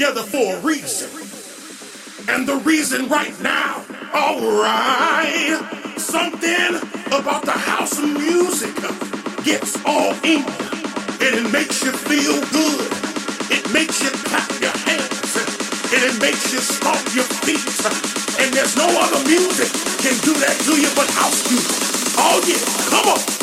together for a reason. And the reason right now, alright, something about the house of music gets all in. And it makes you feel good. It makes you clap your hands. And it makes you stomp your feet. And there's no other music can do that to you but house music. Oh yeah, come on.